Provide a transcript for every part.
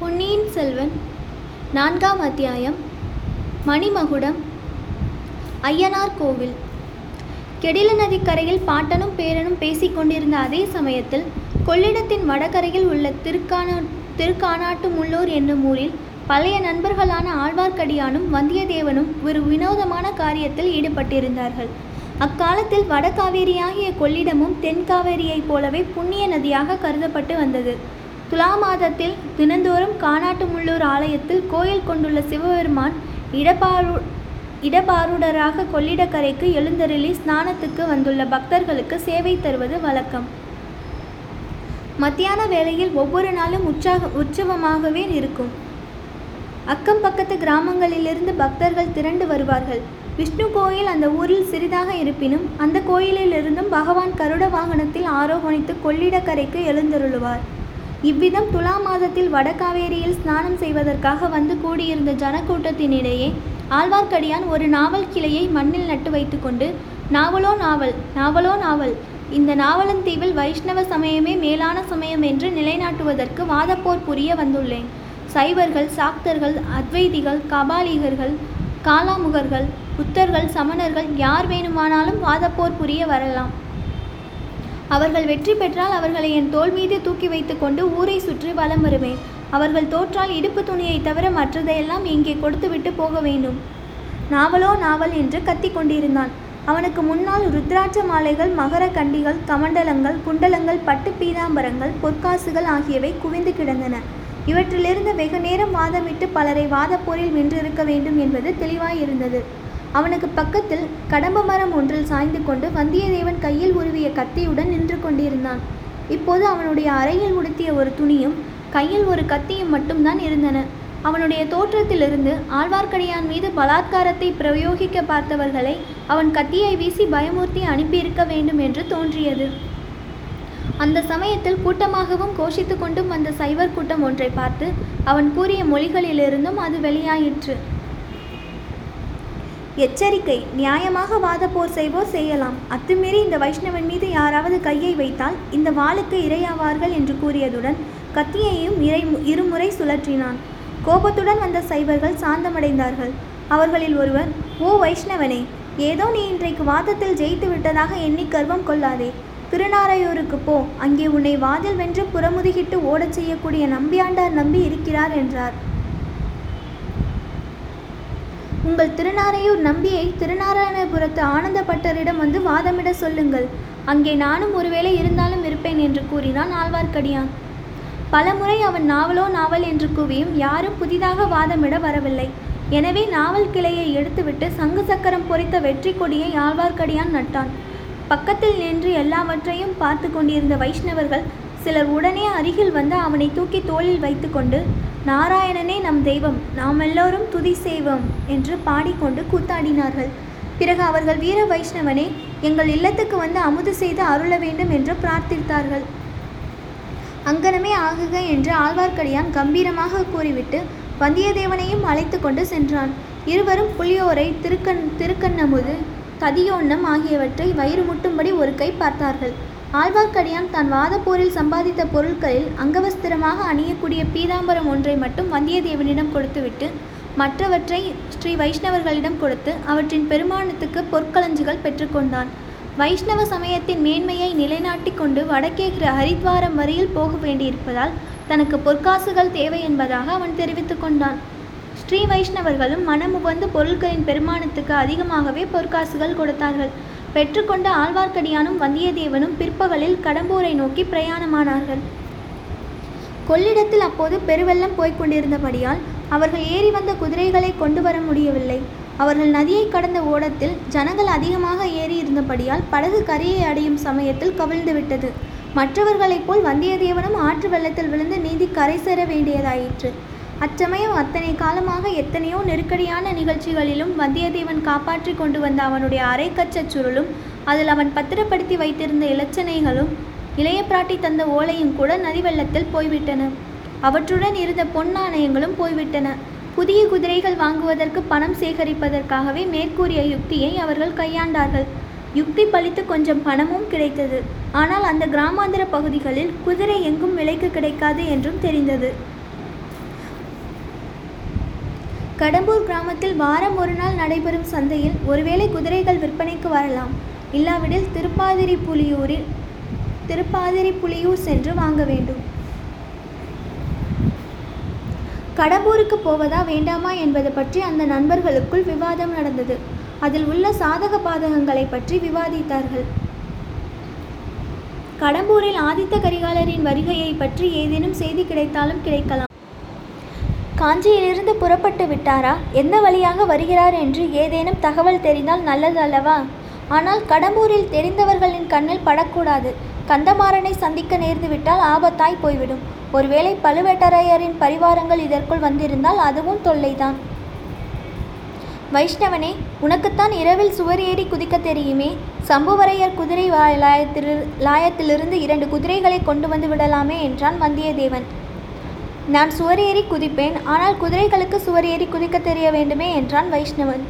பொன்னியின் செல்வன் நான்காம் அத்தியாயம் மணிமகுடம் ஐயனார் கோவில். கெடில நதிக்கரையில் பாட்டனும் பேரனும் பேசிக்கொண்டிருந்த அதே சமயத்தில் கொள்ளிடத்தின் வடகரையில் உள்ள திருக்கான திருக்கானாட்டு முள்ளூர் என்னும் ஊரில் பழைய நண்பர்களான ஆழ்வார்க்கடியானும் வந்தியத்தேவனும் ஒரு வினோதமான காரியத்தில் ஈடுபட்டிருந்தார்கள். அக்காலத்தில் வடகாவேரியாகிய கொள்ளிடமும் தென்காவேரியைப் போலவே புண்ணிய நதியாக கருதப்பட்டு வந்தது. துலா மாதத்தில் தினந்தோறும் கானாட்டுமுள்ளூர் ஆலயத்தில் கோயில் கொண்டுள்ள சிவபெருமான் இடபாரு இடபாருடராக கொள்ளிடக்கரைக்கு எழுந்தருளி ஸ்நானத்துக்கு வந்துள்ள பக்தர்களுக்கு சேவை தருவது வழக்கம். மத்தியான வேளையில் ஒவ்வொரு நாளும் உற்சாக உற்சவமாகவே இருக்கும். அக்கம் பக்கத்து கிராமங்களிலிருந்து பக்தர்கள் திரண்டு வருவார்கள். விஷ்ணு கோயில் அந்த ஊரில் சிறிதாக இருப்பினும் அந்த கோயிலிலிருந்தும் பகவான் கருட வாகனத்தில் ஆரோகணித்து கொள்ளிடக்கரைக்கு எழுந்தருளுவார். இவ்விதம் துலா மாதத்தில் வடகாவேரியில் ஸ்நானம் செய்வதற்காக வந்து கூடியிருந்த ஜனக்கூட்டத்தினிடையே ஆழ்வார்க்கடியான் ஒரு நாவல் கிளையை மண்ணில் நட்டு வைத்துக்கொண்டு நாவலோ நாவல் நாவலோ நாவல் இந்த நாவலந்தீவில் வைஷ்ணவ சமயமே மேலான சமயம் என்று நிலைநாட்டுவதற்கு வாதப்போர் புரிய வந்துள்ளேன். சைவர்கள் சாக்தர்கள் அத்வைதிகள் கபாலிகர்கள் காலாமுகர்கள் புத்தர்கள் சமணர்கள் யார் வேணுமானாலும் வாதப்போர் புரிய வரலாம். அவர்கள் வெற்றி பெற்றால் அவர்களை என் தோல் மீது தூக்கி வைத்துக்கொண்டு ஊரை சுற்றி வலம் வருவேன். அவர்கள் தோற்றால் இடுப்பு துணியை தவிர மற்றதையெல்லாம் இங்கே கொடுத்துவிட்டு போக வேண்டும். நாவலோ நாவல் என்று கத்திக் கொண்டிருந்தான். அவனுக்கு முன்னால் ருத்ராட்ச மாலைகள் மகர கண்டிகள் கமண்டலங்கள் குண்டலங்கள் பட்டு பீதாம்பரங்கள் பொற்காசுகள் ஆகியவை குவிந்து கிடந்தன. இவற்றிலிருந்து வெகு நேரம் வாதமிட்டு பலரை வாதப்போரில் வென்றிருக்க வேண்டும் என்பது தெளிவாயிருந்தது. அவனுக்கு பக்கத்தில் கடம்ப மரம் ஒன்றில் சாய்ந்து கொண்டு வந்தியத்தேவன் கையில் உருவிய கத்தியுடன் நின்று கொண்டிருந்தான். இப்போது அவனுடைய அறையில் உடுத்திய ஒரு துணியும் கையில் ஒரு கத்தியும் மட்டும்தான் இருந்தன. அவனுடைய தோற்றத்திலிருந்து ஆழ்வார்க்கடியான் மீது பலாத்காரத்தை பிரயோகிக்க பார்த்தவர்களை அவன் கத்தியை வீசி பயமூர்த்தி அனுப்பியிருக்க வேண்டும் என்று தோன்றியது. அந்த சமயத்தில் கூட்டமாகவும் கோஷித்து கொண்டும் வந்த சைவர் கூட்டம் ஒன்றை பார்த்து அவன் கூறிய மொழிகளிலிருந்தும் அது வெளியாயிற்று. எச்சரிக்கை நியாயமாக வாதப்போர் செய்வோர் செய்யலாம். அத்துமீறி இந்த வைஷ்ணவன் மீது யாராவது கையை வைத்தால் இந்த வாளுக்கு இரையாவார்கள் என்று கூறியதுடன் கத்தியையும் இறை இருமுறை சுழற்றினான். கோபத்துடன் வந்த சைவர்கள் சாந்தமடைந்தார்கள். அவர்களில் ஒருவர் ஓ வைஷ்ணவனே ஏதோ நீ இன்றைக்கு வாதத்தில் ஜெயித்து விட்டதாக எண்ணி கர்வம் கொள்ளாதே. திருநாரையூருக்கு போ. அங்கே உன்னை வாதில் வென்று புறமுதுகிட்டு ஓடச் செய்யக்கூடிய நம்பியாண்டார் நம்பி இருக்கிறார் என்றார். உங்கள் திருநாரையூர் நம்பியை திருநாராயணபுரத்து ஆனந்தப்பட்டரிடம் வந்து வாதமிட சொல்லுங்கள். அங்கே நானும் ஒருவேளை இருந்தாலும் இருப்பேன் என்று கூறினான் ஆழ்வார்க்கடியான். பலமுறை அவன் நாவலோ நாவல் என்று கூவியும் யாரும் புதிதாக வாதமிட வரவில்லை. எனவே நாவல் கிளையை எடுத்துவிட்டு சங்கு சக்கரம் பொறித்த வெற்றி கொடியை ஆழ்வார்க்கடியான் நட்டான். பக்கத்தில் நின்று எல்லாவற்றையும் பார்த்து கொண்டிருந்த வைஷ்ணவர்கள் சிலர் உடனே அருகில் வந்து அவனை தூக்கி தோளில் வைத்துக்கொண்டு நாராயணனே நம் தெய்வம் நாம் எல்லோரும் துதி செய்வோம் என்று பாடிக்கொண்டு கூத்தாடினார்கள். பிறகு அவர்கள் வீர வைஷ்ணவனே எங்கள் இல்லத்துக்கு வந்து அமுது செய்து அருள வேண்டும் என்று பிரார்த்தித்தார்கள். அங்கனமே ஆகுக என்று ஆழ்வார்க்கடியான் கம்பீரமாக கூறிவிட்டு வந்தியத்தேவனையும் அழைத்து கொண்டு சென்றான். இருவரும் புளியோரை திருக்கண் திருக்கண்ணமுது கதியோண்ணம் ஆகியவற்றை வயிறு முட்டும்படி ஒரு கை பார்த்தார்கள். ஆழ்வார்க்கடியான் தான் வாதப்போரில் சம்பாதித்த பொருட்களில் அங்கவஸ்திரமாக அணியக்கூடிய பீதாம்பரம் ஒன்றை மட்டும் வந்தியத்தேவனிடம் கொடுத்துவிட்டு மற்றவற்றை ஸ்ரீ வைஷ்ணவர்களிடம் கொடுத்து அவற்றின் பெருமானத்துக்கு பொற்களஞ்சுகள் பெற்றுக்கொண்டான் வைஷ்ணவ சமயத்தின் மேன்மையை நிலைநாட்டி கொண்டு வடக்கே ஹரித்வாரம் வரையில் போக வேண்டியிருப்பதால் தனக்கு பொற்காசுகள் தேவை என்பதாக அவன் தெரிவித்து கொண்டான். ஸ்ரீ வைஷ்ணவர்களும் மனமுகந்து பொருட்களின் பெருமானத்துக்கு அதிகமாகவே பொற்காசுகள் கொடுத்தார்கள். பெற்றுக்கொண்ட ஆழ்வார்க்கடியானும் வந்தியத்தேவனும் பிற்பகலில் கடம்பூரை நோக்கி பிரயாணமானார்கள். கொள்ளிடத்தில் அப்போது பெருவெள்ளம் போய்க் கொண்டிருந்தபடியால் அவர்கள் ஏறி வந்த குதிரைகளை கொண்டு வர முடியவில்லை. அவர்கள் நதியை கடந்த ஓடத்தில் ஜனங்கள் அதிகமாக ஏறி இருந்தபடியால் படகு கரையை அடையும் சமயத்தில் கவிழ்ந்து விட்டது. மற்றவர்களைப் போல் வந்தியத்தேவனும் ஆற்று வெள்ளத்தில் விழுந்து நீந்தி கரை சேர வேண்டியதாயிற்று. அச்சமயம் அத்தனை காலமாக எத்தனையோ நெருக்கடியான நிகழ்ச்சிகளிலும் வந்தியத்தேவன் காப்பாற்றி கொண்டு வந்த அவனுடைய அரைக்கச்சச் சுருளும் அதில் அவன் பத்திரப்படுத்தி வைத்திருந்த இலச்சனைகளும் இளைய பிராட்டி தந்த ஓலையும் கூட நதி வெள்ளத்தில் போய்விட்டன. அவற்றுடன் இருந்த பொன் நாணயங்களும் போய்விட்டன. புதிய குதிரைகள் வாங்குவதற்கு பணம் சேகரிப்பதற்காகவே மேற்கூறிய யுக்தியை அவர்கள் கையாண்டார்கள். யுக்தி பலித்து கொஞ்சம் பணமும் கிடைத்தது. ஆனால் அந்த கிராமாந்திர பகுதிகளில் குதிரை எங்கும் விலைக்கு கிடைக்காது என்றும் தெரிந்தது. கடம்பூர் கிராமத்தில் வாரம் ஒரு நாள் நடைபெறும் சந்தையில் ஒருவேளை குதிரைகள் விற்பனைக்கு வரலாம். இல்லாவிடில் திருப்பாதிரி புலியூரில் திருப்பாதிரி புலியூர் சென்று வாங்க வேண்டும். கடம்பூருக்கு போவதா வேண்டாமா என்பது பற்றி அந்த நண்பர்களுக்குள் விவாதம் நடந்தது. அதில் உள்ள சாதக பாதகங்களை பற்றி விவாதித்தார்கள். கடம்பூரில் ஆதித்த கரிகாலரின் வருகையை பற்றி ஏதேனும் செய்தி கிடைத்தாலும் கிடைக்கலாம். காஞ்சியிலிருந்து புறப்பட்டு விட்டாரா? எந்த வழியாக வருகிறார் என்று ஏதேனும் தகவல் தெரிந்தால் நல்லது அல்லவா ஆனால் கடம்பூரில் தெரிந்தவர்களின் கண்ணில் படக்கூடாது. கந்தமாறனை சந்திக்க நேர்ந்துவிட்டால் ஆபத்தாய் போய்விடும். ஒருவேளை பழுவேட்டரையரின் பரிவாரங்கள் இதற்குள் வந்திருந்தால் அதுவும் தொல்லைதான். வைஷ்ணவனே உனக்குத்தான் இரவில் சுவர் ஏறி குதிக்க தெரியுமே? சம்புவரையர் குதிரை வா- லாயத்திலிருந்து இரண்டு குதிரைகளை கொண்டு வந்து விடலாமே? என்றான் வந்தியத்தேவன். நான் சுவர் ஏறி குதிப்பேன் ஆனால் குதிரைகளுக்கு சுவர் ஏறி குதிக்க தெரிய வேண்டுமே என்றான் வைஷ்ணவன்.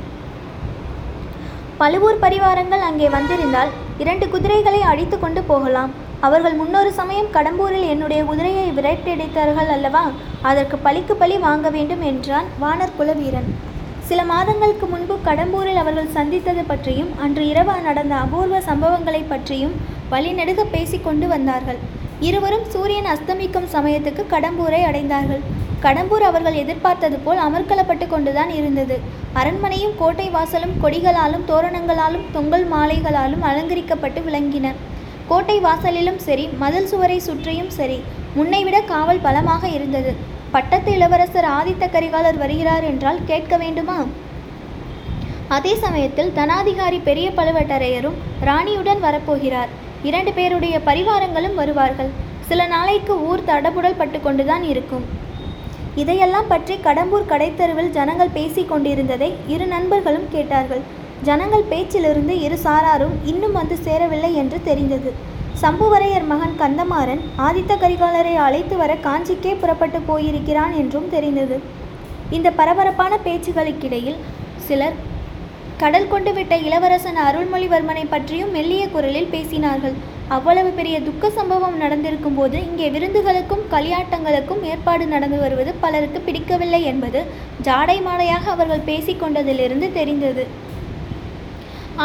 பழுவூர் பரிவாரங்கள் அங்கே வந்திருந்தால் இரண்டு குதிரைகளை அழித்து கொண்டு போகலாம். அவர்கள் முன்னொரு சமயம் கடம்பூரில் என்னுடைய குதிரையை விரட்டியடித்தார்கள் அல்லவா? அதற்கு பழிக்கு பழி வாங்க வேண்டும் என்றான் வானர் வீரன் சில மாதங்களுக்கு முன்பு கடம்பூரில் அவர்கள் சந்தித்தது பற்றியும் அன்று இரவு நடந்த அபூர்வ சம்பவங்களை பற்றியும் வழிநெடுக பேசிக்கொண்டு வந்தார்கள். இருவரும் சூரியன் அஸ்தமிக்கும் சமயத்துக்கு கடம்பூரை அடைந்தார்கள். கடம்பூர் அவர்கள் எதிர்பார்த்தது போல் அமர்க்கலப்பட்டு கொண்டுதான் இருந்தது. அரண்மனையும் கோட்டை வாசலும் கொடிகளாலும் தோரணங்களாலும் தொங்கல் மாலைகளாலும் அலங்கரிக்கப்பட்டு விளங்கின. கோட்டை வாசலிலும் சரி மதில் சுவரை சுற்றியும் சரி முன்னைவிட காவல் பலமாக இருந்தது. பட்டத்து இளவரசர் ஆதித்த கரிகாலர் வருகிறார் என்றால் கேட்க வேண்டுமா? அதே சமயத்தில் தனாதிகாரி பெரிய பழுவட்டரையரும் ராணியுடன் வரப்போகிறார். இரண்டு பேருடைய பரிவாரங்களும் வருவார்கள். சில நாளைக்கு ஊர் தடபுடல் பட்டு கொண்டுதான் இருக்கும். இதையெல்லாம் பற்றி கடம்பூர் கடைத்தருவில் ஜனங்கள் பேசிக் கொண்டிருந்ததை இரு நண்பர்களும் கேட்டார்கள். ஜனங்கள் பேச்சிலிருந்து இரு சாராரும் இன்னும் வந்து சேரவில்லை என்று தெரிந்தது. சம்புவரையர் மகன் கந்தமாறன் ஆதித்த கரிகாலரை அழைத்து வர காஞ்சிக்கே புறப்பட்டு போயிருக்கிறான் என்றும் தெரிந்தது. இந்த பரபரப்பான பேச்சுகளுக்கிடையில் சிலர் கடல் கொண்டு விட்ட இளவரசன் அருள்மொழிவர்மனை பற்றியும் மெல்லிய குரலில் பேசினார்கள். அவ்வளவு பெரிய துக்க சம்பவம் நடந்திருக்கும் போது இங்கே விருந்துகளுக்கும் களியாட்டங்களுக்கும் ஏற்பாடு நடந்து வருவது பலருக்கு பிடிக்கவில்லை என்பது ஜாடை மாடையாக அவர்கள் பேசிக்கொண்டதிலிருந்து தெரிந்தது.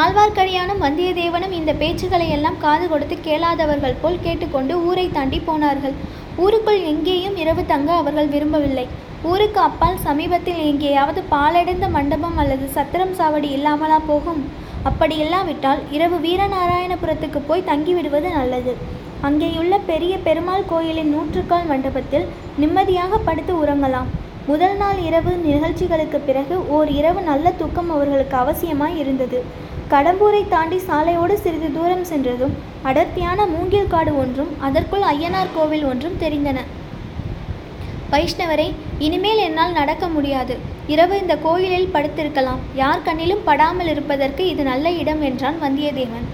ஆழ்வார்க்கடியானும் வந்தியத்தேவனும் இந்த பேச்சுக்களை எல்லாம் காது கொடுத்து கேளாதவர்கள் போல் கேட்டுக்கொண்டு ஊரை தாண்டி போனார்கள். ஊருக்குள் எங்கேயும் இரவு தங்க அவர்கள் விரும்பவில்லை. ஊருக்கு அப்பால் சமீபத்தில் எங்கேயாவது பாலடைந்த மண்டபம் அல்லது சத்திரம் சாவடி இல்லாமலா போகும்? அப்படி இல்லாவிட்டால் இரவு வீரநாராயணபுரத்துக்கு போய் தங்கிவிடுவது நல்லது. அங்கேயுள்ள பெரிய பெருமாள் கோயிலின் நூற்றுக்கால் மண்டபத்தில் நிம்மதியாக படுத்து உறங்கலாம். முதல் நாள் இரவு நிகழ்ச்சிகளுக்கு பிறகு ஓர் இரவு நல்ல தூக்கம் அவர்களுக்கு அவசியமாய் இருந்தது. கடம்பூரை தாண்டி சாலையோடு சிறிது தூரம் சென்றதும் அடர்த்தியான மூங்கில் காடு ஒன்றும் அதற்குள் ஐயனார் கோவில் ஒன்றும் தெரிந்தன. வைஷ்ணவரே இனிமேல் என்னால் நடக்க முடியாது. இரவு இந்த கோயிலில் படுத்திருக்கலாம். யார் கண்ணிலும் படாமல் இருப்பதற்கு இது நல்ல இடம் என்றான் வந்தியத்தேவன்.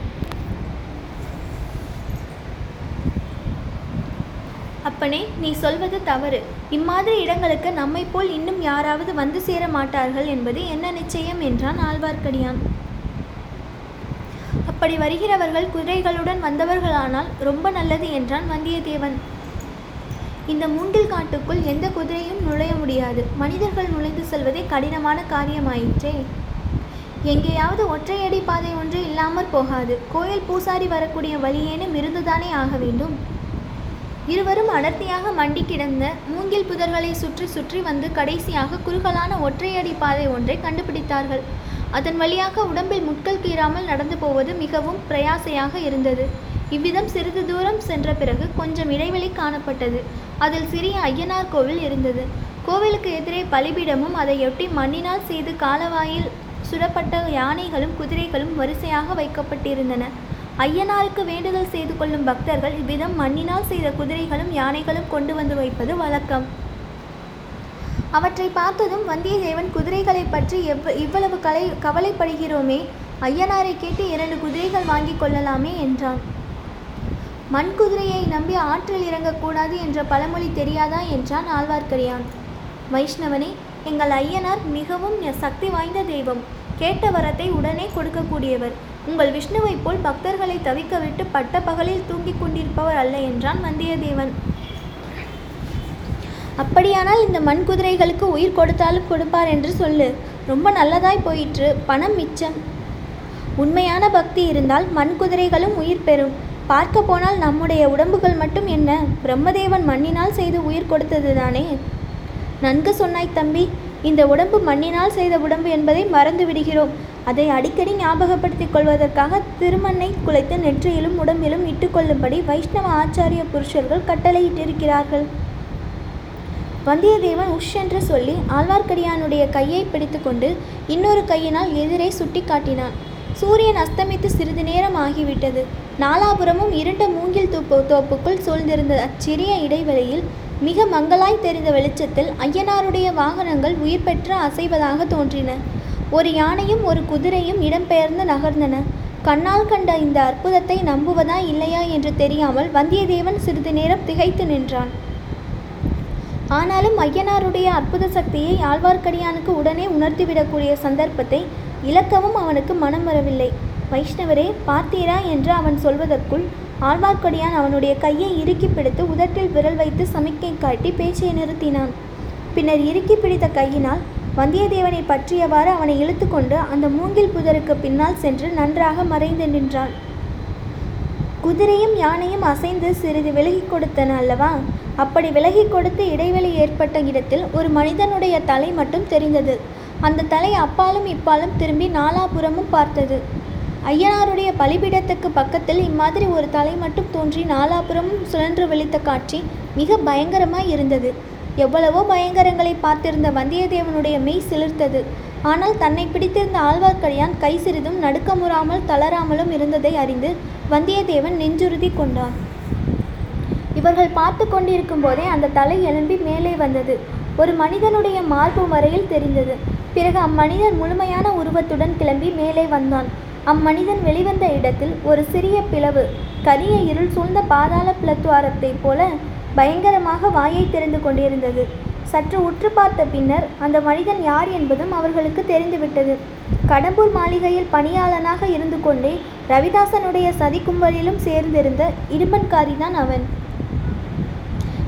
அப்பனே நீ சொல்வது தவறு. இம்மாதிரி இடங்களுக்கு நம்மை போல் இன்னும் யாராவது வந்து சேர மாட்டார்கள் என்பது என்ன நிச்சயம் என்றான் ஆழ்வார்க்கடியான். அப்படி வருகிறவர்கள் குதிரைகளுடன் வந்தவர்களானால் ரொம்ப நல்லது என்றான் வந்தியத்தேவன். இந்த மூங்கில் காட்டுக்குள் எந்த குதிரையும் நுழைய முடியாது. மனிதர்கள் நுழைந்து செல்வதே கடினமான காரியமாயிற்றே. எங்கேயாவது ஒற்றையடி பாதை ஒன்று இல்லாமற் போகாது. கோயில் பூசாரி வரக்கூடிய வழியேனும் இருந்துதானே ஆக வேண்டும். இருவரும் அடர்த்தியாக மண்டி கிடந்த மூங்கில் புதர்களை சுற்றி சுற்றி வந்து கடைசியாக குறுகலான ஒற்றையடி பாதை ஒன்றை கண்டுபிடித்தார்கள். அதன் வழியாக உடம்பில் முட்கள் கீறாமல் நடந்து போவது மிகவும் பிரயாசையாக இருந்தது. இவ்விதம் சிறிது தூரம் சென்ற பிறகு கொஞ்சம் இடைவெளி காணப்பட்டது. அதில் சிறிய ஐயனார் கோவில் இருந்தது. கோவிலுக்கு எதிரே பலிபீடமும் அதையொட்டி மண்ணினால் செய்து காலவாயில் சுடப்பட்ட யானைகளும் குதிரைகளும் வரிசையாக வைக்கப்பட்டிருந்தன. ஐயனாருக்கு வேண்டுதல் செய்து கொள்ளும் பக்தர்கள் இவ்விதம் மண்ணினால் செய்த குதிரைகளும் யானைகளும் கொண்டு வந்து வைப்பது வழக்கம். அவற்றை பார்த்ததும் வந்தியத்தேவன் குதிரைகளை பற்றி எவ் இவ்வளவு கலை கவலைப்படுகிறோமே? ஐயனாரை கேட்டு இரண்டு குதிரைகள் வாங்கிக் கொள்ளலாமே? என்றான். மண் குதிரையை நம்பி ஆற்றில் இறங்கக்கூடாது என்ற பழமொழி தெரியாதா என்றான் ஆழ்வார்க்கடியான். வைஷ்ணவனே எங்கள் ஐயனார் மிகவும் சக்தி வாய்ந்த தெய்வம். கேட்ட வரத்தை உடனே கொடுக்கக்கூடியவர். உங்கள் விஷ்ணுவைப் போல் பக்தர்களை தவிக்க விட்டு பட்ட பகலில் தூங்கிக் கொண்டிருப்பவர் அல்ல என்றான் வந்தியத்தேவன். அப்படியானால் இந்த மண் குதிரைகளுக்கு உயிர் கொடுத்தாலும் கொடுப்பார் என்று சொல்லு. ரொம்ப நல்லதாய் போயிற்று. பணம் மிச்சம். உண்மையான பக்தி இருந்தால் மண் குதிரைகளும் உயிர் பெறும். பார்க்க போனால் நம்முடைய உடம்புகள் மட்டும் என்ன? பிரம்மதேவன் மண்ணினால் செய்து உயிர் கொடுத்தது தானே நன்கு சொன்னாய் தம்பி இந்த உடம்பு மண்ணினால் செய்த உடம்பு என்பதை மறந்து விடுகிறோம். அதை அடிக்கடி ஞாபகப்படுத்திக் கொள்வதற்காக திருமண்ணை குலைத்து நெற்றியிலும் உடம்பிலும் இட்டுக்கொள்ளும்படி வைஷ்ணவ ஆச்சாரிய புருஷர்கள் கட்டளையிட்டிருக்கிறார்கள். வந்தியத்தேவன் உஷ் என்று சொல்லி ஆழ்வார்க்கடியானுடைய கையை பிடித்துக்கொண்டு இன்னொரு கையினால் எதிரே சுட்டி காட்டினான். சூரியன் அஸ்தமித்து சிறிது நேரம் ஆகிவிட்டது. நாலாபுரமும் இருண்ட மூங்கில் தூப்பு தோப்புக்குள் சூழ்ந்திருந்த அச்சிறிய இடைவெளியில் மிக மங்களாய் தெரிந்த வெளிச்சத்தில் ஐயனாருடைய வாகனங்கள் உயிர் பெற்று அசைவதாக தோன்றின. ஒரு யானையும் ஒரு குதிரையும் இடம்பெயர்ந்து நகர்ந்தன. கண்ணால் கண்ட இந்த அற்புதத்தை நம்புவதா இல்லையா என்று தெரியாமல் வந்தியத்தேவன் சிறிது நேரம் திகைத்து நின்றான். ஆனாலும் ஐயனாருடைய அற்புத சக்தியை ஆழ்வார்க்கடியானுக்கு உடனே உணர்த்திவிடக்கூடிய சந்தர்ப்பத்தை இழக்கவும் அவனுக்கு மனம் வரவில்லை. வைஷ்ணவரே பார்த்தீரா என்று அவன் சொல்வதற்குள் ஆழ்வார்க்கடியான் அவனுடைய கையை இறுக்கி பிடித்து உதட்டில் விரல் வைத்து சமிக்கை காட்டி பேச்சை நிறுத்தினான். பின்னர் இறுக்கி பிடித்த கையினால் வந்தியத்தேவனை பற்றியவாறு அவனை இழுத்துக்கொண்டு அந்த மூங்கில் புதருக்கு பின்னால் சென்று நன்றாக மறைந்து நின்றான் குதிரையும் யானையும் அசைந்து சிறிது விலகி கொடுத்தன அல்லவா? அப்படி விலகி கொடுத்து இடைவெளி ஏற்பட்ட இடத்தில் ஒரு மனிதனுடைய தலை மட்டும் தெரிந்தது. அந்த தலை அப்பாலும் இப்பாலும் திரும்பி நாலாபுறமும் பார்த்தது. ஐயனாருடைய பலிபீடத்துக்கு பக்கத்தில் இம்மாதிரி ஒரு தலை மட்டும் தோன்றி நாலாபுரமும் சுழன்று விழித்த காட்சி மிக பயங்கரமாய் இருந்தது. எவ்வளவோ பயங்கரங்களை பார்த்திருந்த வந்தியத்தேவனுடைய மெய் சிலிர்த்தது. ஆனால் தன்னை பிடித்திருந்த ஆழ்வார்க்கடியான் கை சிறிதும் நடுக்கமுறாமல் தளராமலும் இருந்ததை அறிந்து வந்தியத்தேவன் நெஞ்சுறுதி கொண்டான். இவர்கள் பார்த்து கொண்டிருக்கும் போதே அந்த தலை எழும்பி மேலே வந்தது. ஒரு மனிதனுடைய மார்பு வரையில் தெரிந்தது. பிறகு அம்மனிதன் முழுமையான உருவத்துடன் கிளம்பி மேலே வந்தான். அம்மனிதன் வெளிவந்த இடத்தில் ஒரு சிறிய பிளவு கரிய இருள் சூழ்ந்த பாதாள பிளத்துவாரத்தைப் போல பயங்கரமாக வாயை திறந்து கொண்டிருந்தது. சற்று உற்று பார்த்த பின்னர் அந்த மனிதன் யார் என்பதும் அவர்களுக்கு தெரிந்துவிட்டது. கடம்பூர் மாளிகையில் பணியாளனாக இருந்து கொண்டே ரவிதாசனுடைய சதி கும்பலிலும் சேர்ந்திருந்த இடும்பன்காரிதான் அவன்.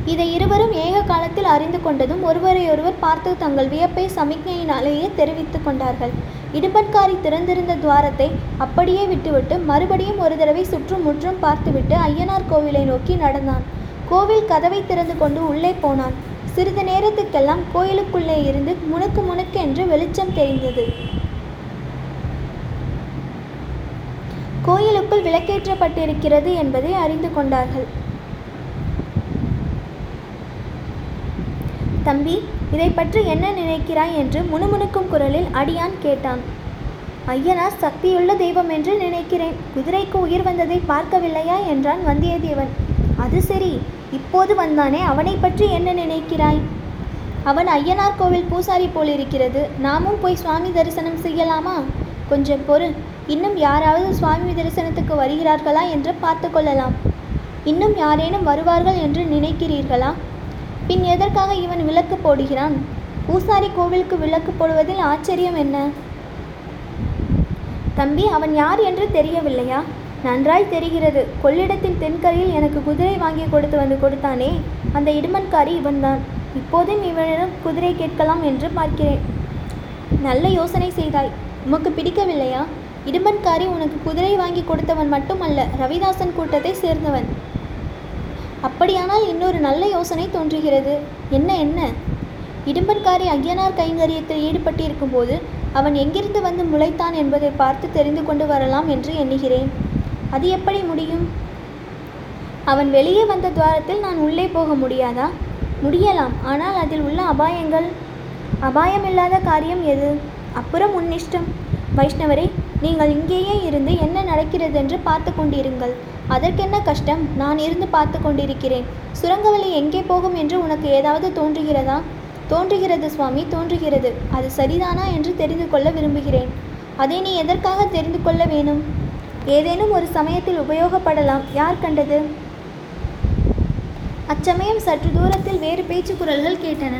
இதை இருவரும் ஏக காலத்தில் அறிந்து கொண்டதும் ஒருவரையொருவர் பார்த்து தங்கள் வியப்பை சமிக்ஞையினாலேயே தெரிவித்துக் கொண்டார்கள். இடும்பன்காரி திறந்திருந்த துவாரத்தை அப்படியே விட்டுவிட்டு மறுபடியும் ஒரு தடவை சுற்றும் முற்றும் பார்த்துவிட்டு ஐயனார் கோவிலை நோக்கி நடந்தான். கோவில் கதவை திறந்து கொண்டு உள்ளே போனான். சிறிது நேரத்துக்கெல்லாம் கோயிலுக்குள்ளே இருந்து முணுக்கு முணுக்கு என்று வெளிச்சம் தெரிந்தது. கோயிலுக்குள் விளக்கேற்றப்பட்டிருக்கிறது என்பதை அறிந்து கொண்டார்கள். தம்பி இதை பற்றி என்ன நினைக்கிறாய் என்று முணுமுணுக்கும் குரலில் அடியான் கேட்டான். ஐயனார் சக்தியுள்ள தெய்வம் என்று நினைக்கிறேன். குதிரைக்கு உயிர் வந்ததை பார்க்கவில்லையா? என்றான் வந்தியத்தேவன். அது சரி. இப்போது வந்தானே. அவனை பற்றி என்ன நினைக்கிறாய்? அவன் ஐயனார் கோவில் பூசாரி போல் இருக்கிறது நாமும் போய் சுவாமி தரிசனம் செய்யலாமா? கொஞ்சம் பொறு. இன்னும் யாராவது சுவாமி தரிசனத்துக்கு வருகிறார்களா என்று பார்த்து கொள்ளலாம். இன்னும் யாரேனும் வருவார்கள் என்று நினைக்கிறீர்களா? பின் எதற்காக இவன் விளக்கு போடுகிறான்? பூசாரி கோவிலுக்கு விளக்கு போடுவதில் ஆச்சரியம் என்ன? தம்பி அவன் யார் என்று தெரியவில்லையா? நன்றாய் தெரிகிறது. கொள்ளிடத்தின் தென்கரையில் எனக்கு குதிரை வாங்கி கொடுத்து வந்து கொடுத்தானே? அந்த இடுமன்காரி இவன்தான். இப்போதும் இவனிடம் குதிரை கேட்கலாம் என்று பார்க்கிறேன். நல்ல யோசனை செய்தாய். உமக்கு பிடிக்கவில்லையா? இடுமன்காரி உனக்கு குதிரை வாங்கி கொடுத்தவன் மட்டுமல்ல ரவிதாசன் கூட்டத்தை சேர்ந்தவன். அப்படியானால் இன்னொரு நல்ல யோசனை தோன்றுகிறது. என்ன என்ன? இடும்பன்காரி அய்யனார் கைங்கரியத்தில் ஈடுபட்டிருக்கும் போது அவன் எங்கிருந்து வந்து முளைத்தான் என்பதை பார்த்து தெரிந்து கொண்டு வரலாம் என்று எண்ணுகிறேன். அது எப்படி முடியும்? அவன் வெளியே வந்த துவாரத்தில் நான் உள்ளே போக முடியாதா? முடியலாம். ஆனால் அதில் உள்ள அபாயங்கள்? அபாயமில்லாத காரியம் எது? அப்புறம் உன்னிஷ்டம். வைஷ்ணவரே நீங்கள் இங்கேயே இருந்து என்ன நடக்கிறது என்று பார்த்து கொண்டிருங்கள். அதற்கென்ன கஷ்டம்? நான் இருந்து பார்த்து கொண்டிருக்கிறேன். சுரங்கவழி எங்கே போகும் என்று உனக்கு ஏதாவது தோன்றுகிறதா? தோன்றுகிறது சுவாமி தோன்றுகிறது. அது சரிதானா என்று தெரிந்து கொள்ள விரும்புகிறேன். அதை நீ எதற்காக தெரிந்து கொள்ள வேணும் ஏதேனும் ஒரு சமயத்தில் உபயோகப்படலாம். யார் கண்டது? அச்சமயம் சற்று தூரத்தில் வேறு பேச்சு குரல்கள் கேட்டன.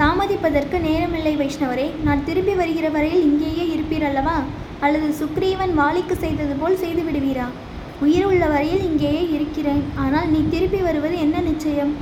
தாமதிப்பதற்கு நேரமில்லை வைஷ்ணவரே. நான் திரும்பி வருகிற வரையில் இங்கேயே இருப்பீர் அல்லவா? அல்லது சுக்ரீவன் வாலிக்கு செய்தது போல் செய்து விடுவீரா? உயிர் உள்ள வரையில் இங்கேயே இருக்கிறேன். ஆனால் நீ திரும்பி வருவது என்ன நிச்சயம்?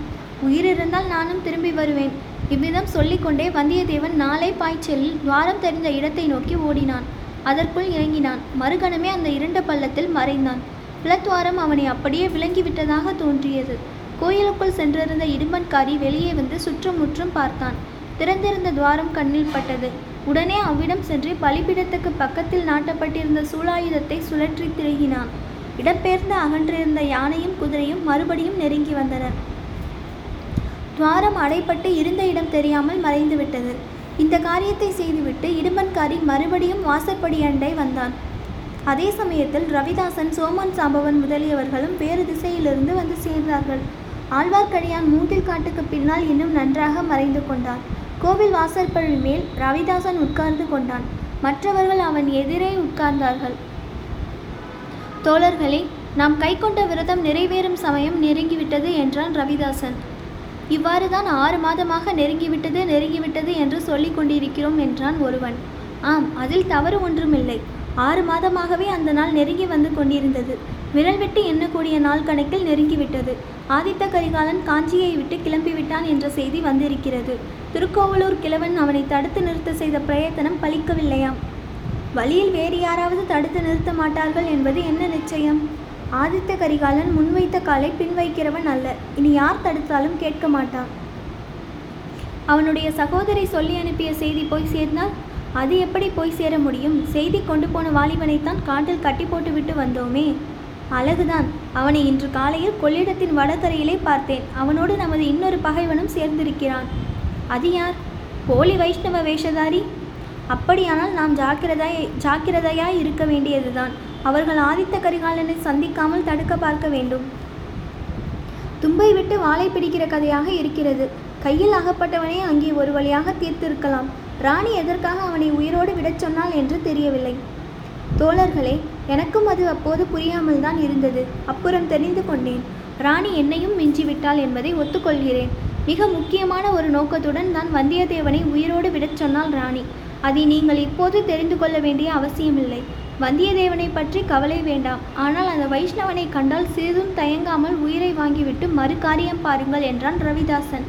உயிர் இருந்தால் நானும் திரும்பி வருவேன். இவ்விதம் சொல்லிக்கொண்டே வந்தியத்தேவன் நாளை பாய்ச்சலில் துவாரம் தெரிந்த இடத்தை நோக்கி ஓடினான். அதற்குள் இறங்கினான். மறுகணமே அந்த இருண்ட பள்ளத்தில் மறைந்தான். பிளத்வாரம் அவனை அப்படியே விளங்கிவிட்டதாக தோன்றியது. கோயிலுக்குள் சென்றிருந்த இடும்பன்காரி வெளியே வந்து சுற்றும் முற்றும் பார்த்தான். திறந்திருந்த துவாரம் கண்ணில் பட்டது. உடனே அவ்விடம் சென்று பலிபீடத்துக்கு பக்கத்தில் நாட்டப்பட்டிருந்த சூலாயுதத்தை சுழற்றி திருகினான். இடம்பெயர்ந்து அகன்றிருந்த யானையும் குதிரையும் மறுபடியும் நெருங்கி வந்தன. துவாரம் அடைப்பட்டு இருந்த இடம் தெரியாமல் மறைந்துவிட்டது இந்த காரியத்தை செய்துவிட்டு இடும்பன்காரி மறுபடியும் வாசற்படி அண்டை வந்தான். அதே சமயத்தில் ரவிதாசன் சோமன் சாம்பவன் முதலியவர்களும் வேறு திசையிலிருந்து வந்து சேர்ந்தார்கள். ஆழ்வார்க்கடியான் மூங்கில் காட்டுக்கு பின்னால் இன்னும் நன்றாக மறைந்து கொண்டார் கோவில் வாசற்படி மேல் ரவிதாசன் உட்கார்ந்து கொண்டான். மற்றவர்கள் அவன் எதிரே உட்கார்ந்தார்கள். தோழர்களே நாம் கைக்கொண்ட விரதம் நிறைவேறும் சமயம் நெருங்கிவிட்டது என்றான் ரவிதாசன். இவ்வாறு தான் ஆறு மாதமாக நெருங்கிவிட்டது நெருங்கிவிட்டது என்று சொல்லிக் கொண்டிருக்கிறோம் என்றான் ஒருவன். ஆம் அதில் தவறு ஒன்றுமில்லை. ஆறு மாதமாகவே அந்த நாள் நெருங்கி வந்து கொண்டிருந்தது. விரல் விட்டு எண்ணக்கூடிய நாள் கணக்கில் நெருங்கிவிட்டது. ஆதித்த கரிகாலன் காஞ்சியை விட்டு கிளம்பிவிட்டான் என்ற செய்தி வந்திருக்கிறது. திருக்கோவலூர் கிழவன் அவனை தடுத்து நிறுத்த செய்த பிரயத்தனம் பலிக்கவில்லையாம். வழியில் வேறு யாராவது தடுத்து நிறுத்த மாட்டார்கள் என்பது என்ன நிச்சயம்? ஆதித்த கரிகாலன் முன்வைத்த காலை பின்வைக்கிறவன் அல்ல. இனி யார் தடுத்தாலும் கேட்க மாட்டான். அவனுடைய சகோதரி சொல்லி அனுப்பிய செய்தி போய் சேர்ந்தால் அது எப்படி போய் சேர முடியும்? செய்தி கொண்டு போன வாலிபனைத்தான் காட்டில் கட்டி போட்டு விட்டு வந்தோமே. அழகுதான். அவனை இன்று காலையில் கொள்ளிடத்தின் வடகரையிலே பார்த்தேன். அவனோடு நமது இன்னொரு பகைவனும் சேர்ந்திருக்கிறான். அது யார்? போலி வைஷ்ணவ வேஷதாரி? அப்படியானால் நாம் ஜாக்கிரதாய் ஜாக்கிரதையாய் இருக்க வேண்டியதுதான். அவர்கள் ஆதித்த கரிகாலனை சந்திக்காமல் தடுக்க பார்க்க வேண்டும். தும்பை விட்டு வாளை பிடிக்கிற கதையாக இருக்கிறது. கையில் அகப்பட்டவனே அங்கே ஒரு வழியாக தீர்த்திருக்கலாம். ராணி எதற்காக அவனை உயிரோடு விடச் சொன்னாள் என்று தெரியவில்லை. தோழர்களே எனக்கும் அது அப்போது புரியாமல் தான் இருந்தது. அப்புறம் தெரிந்து கொண்டேன். ராணி என்னையும் மிஞ்சிவிட்டாள் என்பதை ஒத்துக்கொள்கிறேன். மிக முக்கியமான ஒரு நோக்கத்துடன் தான் வந்தியத்தேவனை உயிரோடு விடச் சொன்னாள் ராணி. அதை நீங்கள் இப்போது தெரிந்து கொள்ள வேண்டிய அவசியமில்லை. வந்தியத்தேவனை பற்றி கவலை வேண்டாம். ஆனால் அந்த வைஷ்ணவனை கண்டால் சிறிதும் தயங்காமல் உயிரை வாங்கிவிட்டு மறு காரியம் பாருங்கள் என்றான் ரவிதாசன்.